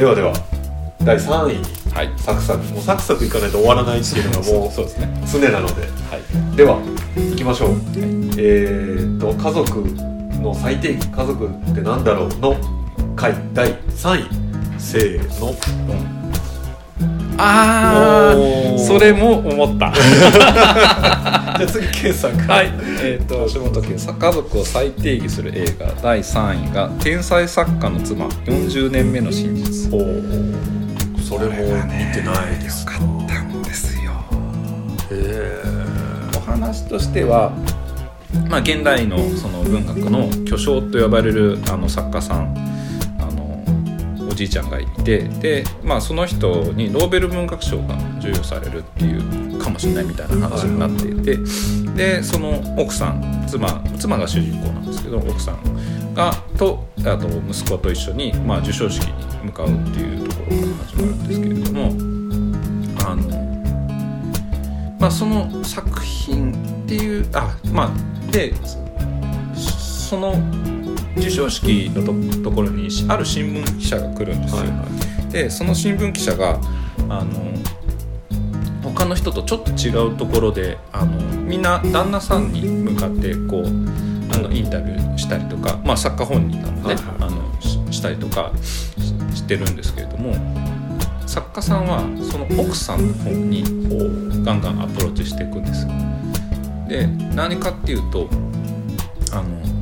ではでは。第3位。にはい。サクサク。もうサクサクいかないと終わらないっていうのがもうそうですね。常なので。はい。では行きましょう、えー、っと家族の最低義家族ってなんだろうの回。第3位。せー。のああそれも思った。じゃあ次 K さんから。はい。えっ、と橋本家家族を再定義する映画。第3位が「天才作家の妻。40年目の真実」おーそれも見てないですよ。かった。んですよへお話としては、まあ、現代のその文学の巨匠と呼ばれるあの作家さんじいちゃんがいてで、まあ、その人にノーベル文学賞が授与されるっていうかもしれないみたいな話になっていてでその奥さん妻妻が主人公なんですけど奥さんがとあと息子と一緒に、まあ、授賞式に向かうっていうところから始まるんですけれどもあのまあ、その作品っていうあまあでその授賞式のとところにある新聞記者が来るんですよ、はいはでその新聞記者があの他の人とちょっと違うところであのみんな旦那さんに向かってこうあのインタビューしたりとか、まあ、作家本人なので、はいはい。あのししたりとかししてるんですけれども作家さんはその奥さんの方にこうガンガンアプローチしていくんですよ。で何かっていうとあの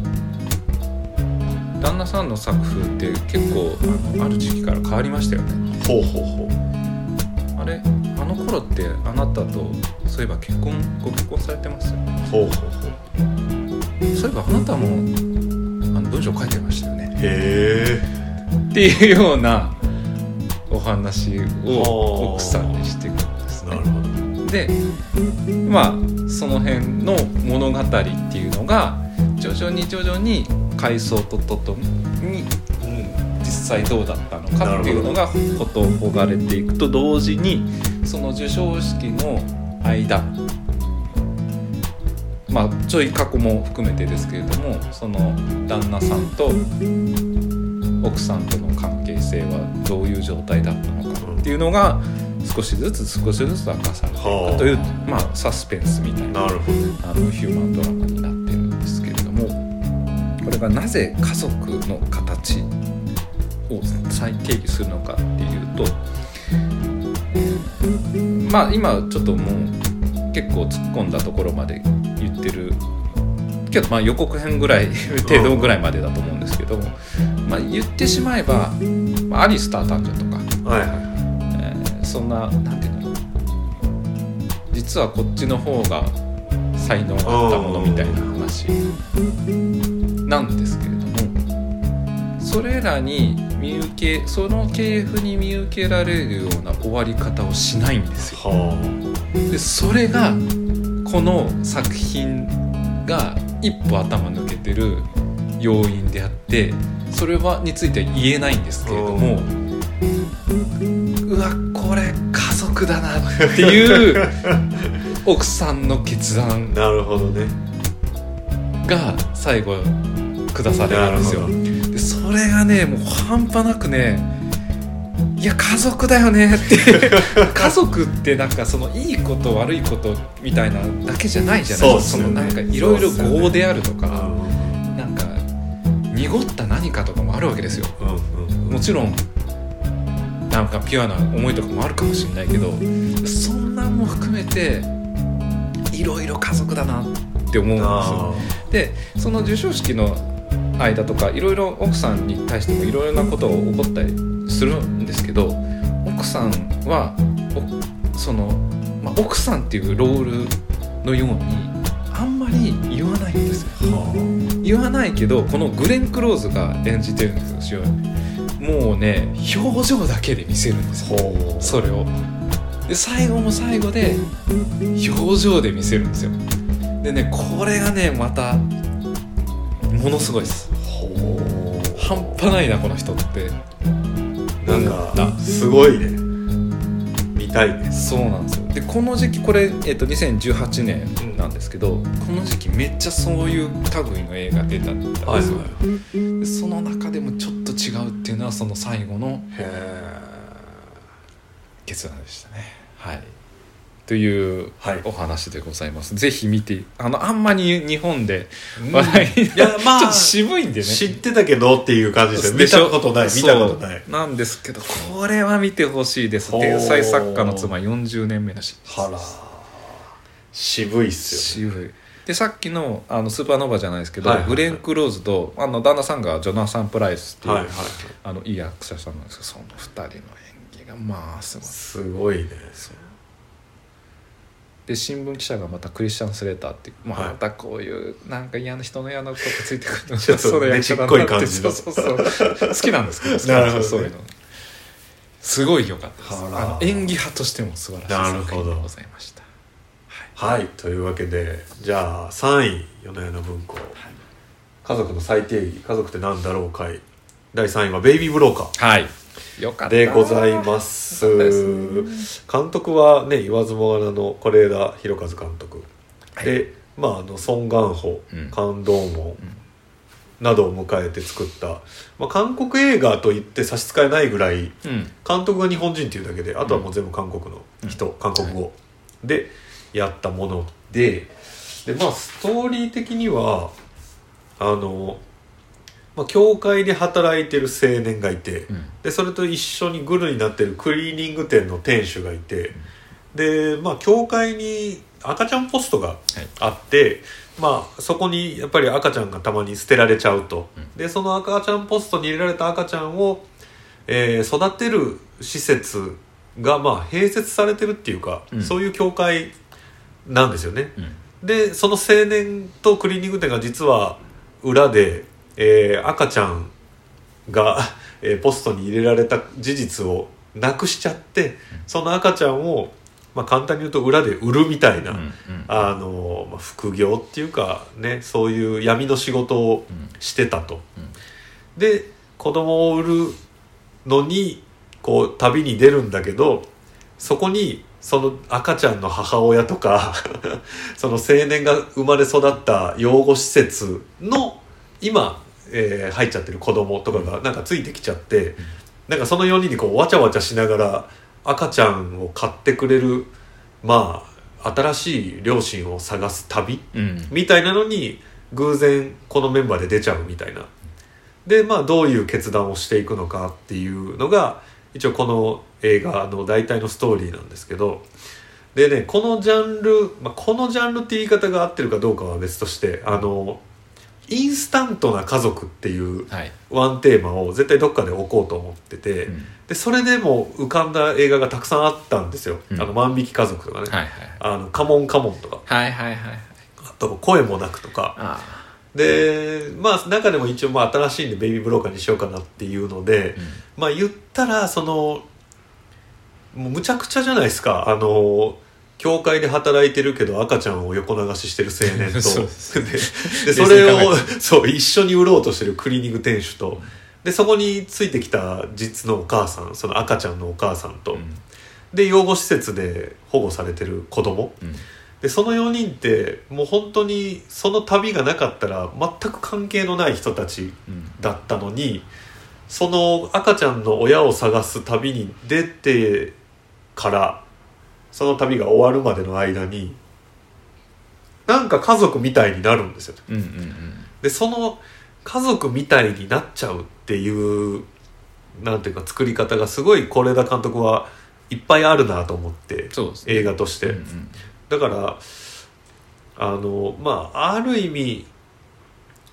旦那さんの作風って結構あのある時期から変わりましたよね。いほうほうほう。あれあの頃ってあなたとそういえば結婚ご結婚されてます？よねほうほうほう。そういえばあなたもあの文章書いてましたよね。へっていうようなお話をはあ奥さんにしていくんですね。えなるほど。でまあその辺の物語っていうのが徐々に徐々に回想とととに実際どうだったのかっていうのがことをほがれていくと同時にその授賞式の間まあちょい過去も含めてですけれどもその旦那さんと奥さんとの関係性はどういう状態だったのかっていうのが少しずつ少しずつ明かされていはあくという、まあ、サスペンスみたいななるほど。あのヒューマンドラマになってがなぜ家族の形を再定義するのかっていうと、まあ今ちょっともう結構突っ込んだところまで言ってるけどまあ予告編ぐらい 程度ぐらいまでだと思うんですけど、まあ、言ってしまえば、アリスター誕生とかはいえーそんななんていうの実はこっちの方が才能があったものみたいな話。なんですけれどもそれらに見受けその系譜に見受けられるような終わり方をしないんですよ。はでそれがこの作品が一歩頭抜けてる要因であってそれはについては言えないんですけれどもうわこれ家族だなっていう 奥さんの決断。あなるほどねが最後下されるんですよ。でそれがねもう半端なくねいや家族だよねって。家族ってなんかそのいいこと悪いことみたいなだけじゃないじゃない？そうっすよね。のなんかいろいろ業であるとか、うんなんか濁った何かとかもあるわけですよ。うんうんもちろんなんかピュアな思いとかもあるかもしれないけどそんなんも含めていろいろ家族だなって思うんですよ。あでその授賞式の間とかいろいろ奥さんに対してもいろいろなことが起こったりするんですけど奥さんはおその、まあ、奥さんっていうロールのようにあんまり言わないんですよ。言わないけどこのグレン・クローズが演じてるんですよ。もうね表情だけで見せるんですよ。それを。で最後も最後で表情で見せるんですよでねこれがねまたものすごいです。ほ半端ないなこの人って。うなんかすごいね。見たいですそうなんですよ。でこの時期これ、えっと2018年なんですけど、この時期めっちゃそういう類の映画出たんですよ、でその中でもちょっと違うっていうのはその最後のへ決断でしたね。はいというはいお話でございます、ぜひ見てあのあんまり日本でえ話題にいやまあ ちょっと渋いんでね。知ってたけどっていう感じですよ見たことない見たことない。なんですけどこれは見てほしいです天才作家の妻40年目らしいですはら。渋いっすよね。渋い。でさっきのあのスーパーノーバーじゃないですけど、はいはいはい。グレン・クローズとあの旦那さんがジョナサン・プライスっていう、はいはいあのいい役者さんなんですけどその2人の演技がまあすごい。すごいねで新聞記者がまたクリスチャン・スレーターってまあ、はい。またこういうなんか嫌な人の嫌なことがついてくるのちょっとねちっこい感じの。そうそうそう。好きなんですけど好きなるほどねそういうの。すごい良かったです。あの演技派としても素晴らしい作品でございました。はい。というわけでじゃあ3位夜な夜な文庫、家族の最低義家族ってなんだろうかい。第3位は「ベイビー・ブローカー。はいよか」った。でございます。監督はね言わずもがなの是枝裕和監督、はい。でまああのソン・ガンホ、うん。カン・ドーモンなどを迎えて作った、まあ、韓国映画と言って差し支えないぐらいうん。監督が日本人っていうだけであとはもう全部韓国の人、韓国語でやったものででまあストーリー的にはあの、まあ、教会で働いてる青年がいて、うん。でそれと一緒にグルになってるクリーニング店の店主がいてでまあ教会に赤ちゃんポストがあって、まあそこにやっぱり赤ちゃんがたまに捨てられちゃうと、うん。でその赤ちゃんポストに入れられた赤ちゃんを、えー育てる施設がまあ併設されてるっていうか、うん。そういう教会なんですよね。うん。でその青年とクリーニング店が実は裏で、えー赤ちゃんが、えーポストに入れられた事実をなくしちゃってその赤ちゃんを、まあ、簡単に言うと裏で売るみたいな、うんうんあのまあ副業っていうかねそういう闇の仕事をうんしてたと。うん。で子供を売るのにこう旅に出るんだけどそこにその赤ちゃんの母親とか その青年が生まれ育った養護施設の今、えー入っちゃってる子供とかがなんかついてきちゃって、なんかその4人にこうわちゃわちゃしながら赤ちゃんを買ってくれるまあ新しい両親を探す旅うん。みたいなのに偶然このメンバーで出ちゃうみたいな。でまあどういう決断をしていくのかっていうのが一応この映画の大体のストーリーなんですけど。でねこのジャンル、まあ、このジャンルって言い方が合ってるかどうかは別としてあのインスタントな家族っていうはい。ワンテーマを絶対どっかで置こうと思ってて、うん。でそれでも浮かんだ映画がたくさんあったんですよ「うん。あの万引き家族」とかね「はいはいあのカモンカモン」とか。はいはいはい。はいあと「声もなく」とか。あでまあ中でも一応まあ新しいんでベイビーブローカーにしようかなっていうので、あまあ言ったらそのもうむちゃくちゃじゃないですか。あの教会で働いてるけど赤ちゃんを横流ししてる青年と。そうで それをそう一緒に売ろうとしてるクリーニング店主と。でそこについてきた実のお母さんその赤ちゃんのお母さんと、うん。で養護施設で保護されてる子供。うん。でその4人ってもう本当にその旅がなかったら全く関係のない人たちうん。だったのにその赤ちゃんの親を探す旅に出てからその旅が終わるまでの間になんか家族みたいになるんですよ。うんうんでその家族みたいになっちゃうっていうなんていうか作り方がすごい是枝監督はいっぱいあるなと思ってね。映画として、うんうん。だからあのまあある意味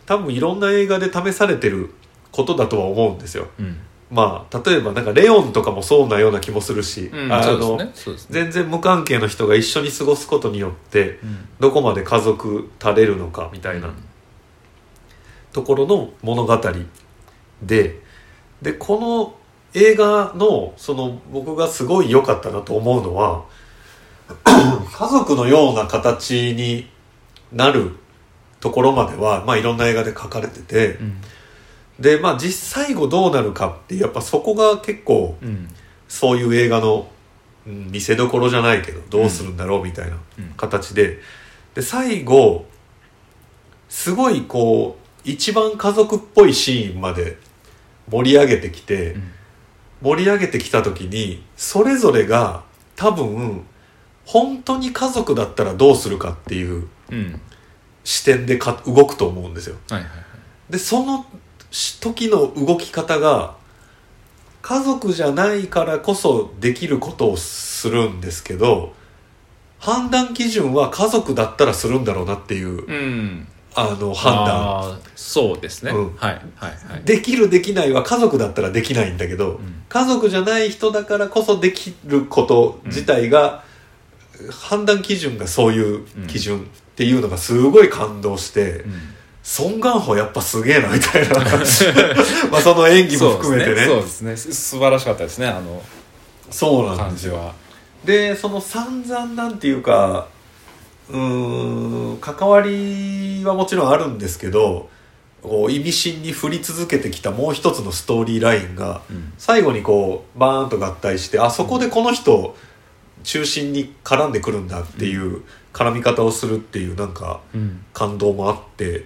多分いろんな映画で試されてることだとは思うんですよ。うんまあ例えばなんかレオンとかもそうなような気もするし、うんあのね。全然無関係の人が一緒に過ごすことによってうん。どこまで家族たれるのかみたいなところの物語ででこの映画のその僕がすごい良かったなと思うのは 家族のような形になるところまでは、まあ、いろんな映画で書かれててうんでまあ実最後どうなるかってやっぱそこが結構うん。そういう映画の、うん見せどころじゃないけどどうするんだろうみたいなうん。形で。で最後すごいこう一番家族っぽいシーンまで盛り上げてきて、うん。盛り上げてきた時にそれぞれが多分本当に家族だったらどうするかっていううん。視点でか動くと思うんですよ。はいはいはい。でそのし時の動き方が家族じゃないからこそできることをするんですけど判断基準は家族だったらするんだろうなっていううん。あの判断。そうですね、うん。はいはいはい。できるできないは家族だったらできないんだけど、ん。家族じゃない人だからこそできること自体が、判断基準がそういう基準っていうのがすごい感動して、うんソン・ガンホやっぱすげえなみたいな。まあその演技も含めてね。そうですね。ですね。す素晴らしかったですねあのそうなんですよ。感じは。でその散々なんていうかうーん関わりはもちろんあるんですけどこう意味深に振り続けてきたもう一つのストーリーラインが、うん。最後にこうバーンと合体してあそこでこの人中心に絡んでくるんだっていう絡み方をするっていうなんかうん。感動もあって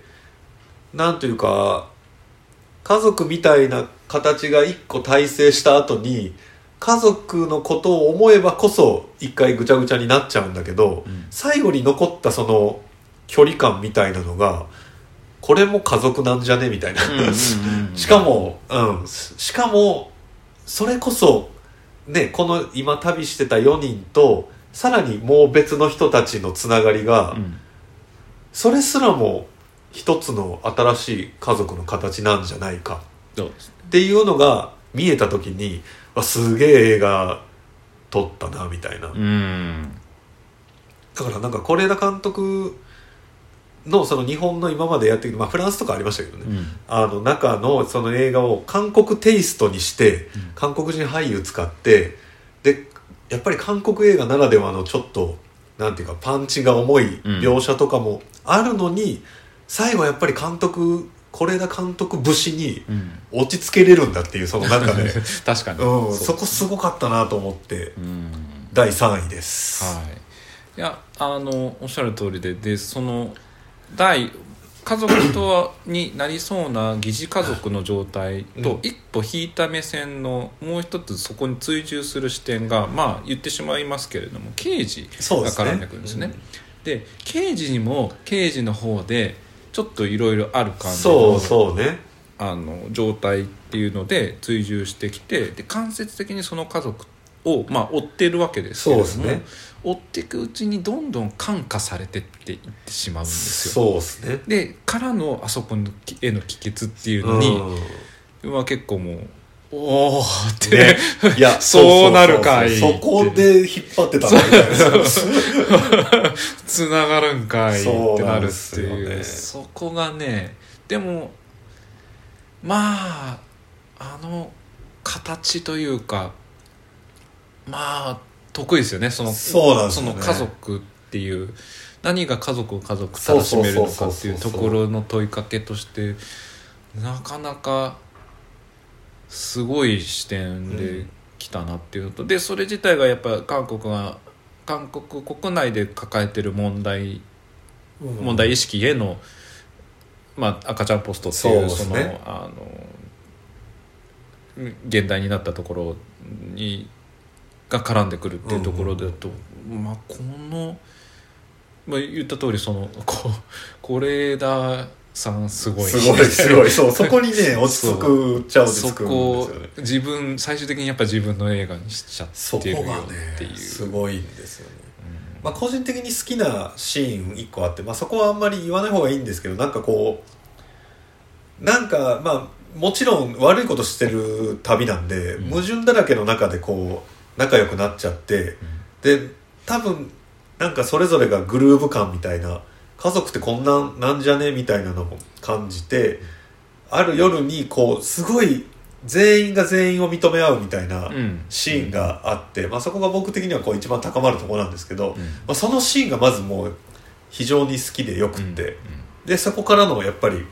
なんというか家族みたいな形が一個体制した後に家族のことを思えばこそ一回ぐちゃぐちゃになっちゃうんだけど、うん。最後に残ったその距離感みたいなのがこれも家族なんじゃねみたいな、しかも、うん、しかもそれこそねこの今旅してた4人とさらにもう別の人たちのつながりが、うん。それすらも一つの新しい家族の形なんじゃないか。っていうのが見えた時にわすげえ映画撮ったなみたいな、うん。だからなんか是枝監督のその日本の今までやってきた、まあ、フランスとかありましたけどね、うん。あの中のその映画を韓国テイストにして、うん。韓国人俳優使ってでやっぱり韓国映画ならではのちょっとなんていうかパンチが重い描写とかもあるのに、最後やっぱり監督是枝監督節にうん。落ち着けれるんだっていうその中で、確かに、うん、そこすごかったなと思ってうん。第3位です。はい。いやあのおっしゃる通りででその第家族とはになりそうな疑似家族の状態とうん。一歩引いた目線のもう一つそこに追従する視点がまあ言ってしまいますけれども刑事が絡んでくるんですね。で刑事にも刑事の方でちょっといろいろある感じのそうそうね。あの状態っていうので追従してきてで間接的にその家族を、まあ、追ってるわけですけれども、そうですね。追っていくうちにどんどん感化されてっていってしまうんですよ。そうですね。でからのあそこのへの帰結っていうのに、まあ、結構もうおおって、ね、いや そうなるかい。そこで引っ張ってたのみたいな。つながるんかいってなるっていう。ね。そこがねでもまああの形というかまあ得意ですよね。そのそうなんね。その家族っていう。何が家族を家族楽しめるのかっていうところの問いかけとしてなかなかすごい視点で来たなっていうのと、でそれ自体がやっぱ韓国が韓国国内で抱えてる問題問題意識への、まあ、赤ちゃんポストっていうそそうですね。のあの現代になったところにが絡んでくるっていうところだと、まあこの、まあ、言った通りそのこ是枝さんすごい。すごいすごい。そうそこにね落ち着くっちゃ落ちそ着くんですよね。自分最終的にやっぱ自分の映画にしちゃってるよっていう。すごいんですよね。まあ、個人的に好きなシーン1個あって、まあ、そこはあんまり言わない方がいいんですけどなんかこうなんかまあもちろん悪いことしてる旅なんで、うん。矛盾だらけの中でこう仲良くなっちゃって、で多分なんかそれぞれがグルーヴ感みたいな家族ってこんなんなんじゃね？みたいなのも感じてある夜にこうすごい全員が全員を認め合うみたいなうん。シーンがあって、まあ、そこが僕的にはこう一番高まるところなんですけど、うん。まあ、そのシーンがまずもう非常に好きでよくって、でそこからのやっぱり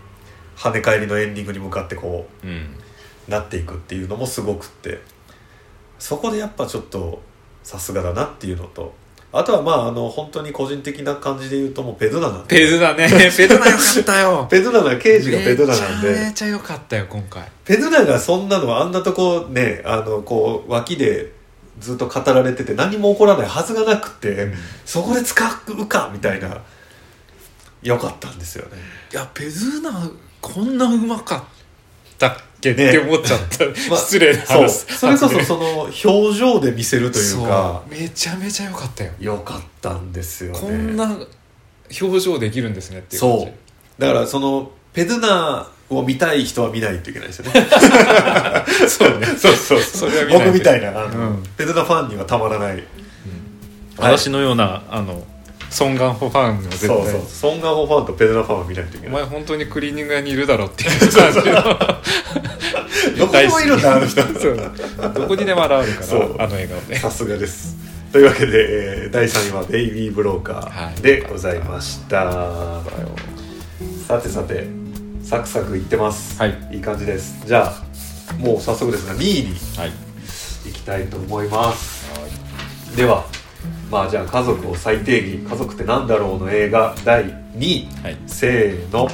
跳ね返りのエンディングに向かってこうなっていくっていうのもすごくって。そこでやっぱちょっとさすがだなっていうのとあとはまああの本当に個人的な感じで言うともうペドナなんでペドナね。ペドナよかったよ。ペドナが刑事がペドナなんで。めちゃめちゃ良かったよ今回。ペドナがそんなのあんなとこねあのこう脇でずっと語られてて何も起こらないはずがなくて、そこで使うかみたいな。よかったんですよね。いやペズーナこんなうまかったっけ、ねって思っちゃった、まあ失礼なそう。話それこそその表情で見せるというか。めちゃめちゃ良かったよ。よかったんですよね。こんな表情できるんですねっていう感じ。そう。だからそのペドナを見たい人は見ないといけないですよね。そうね。そうそうそれは見ないと僕みたいなうん。ペドナファンにはたまらない、はい私のようなあのソン・ガンホファンは絶対。そうそう。ソン・ガンホファンとペドナファンは見ないといけない。お前本当にクリーニング屋にいるだろっていう感じの。どこでもいるんだあの人。そう。どこにでも現れるかそう。らあの笑顔で。さすがです。というわけで、えー第3位は「ベイビー・ブローカー」でございました、さてさてサクサクいってます、はい。いい感じです。じゃあもう早速ですが2位にはい。いきたいと思います。ではまあじゃあ家族を再定義。家族ってなんだろうの映画第2位はい。せーの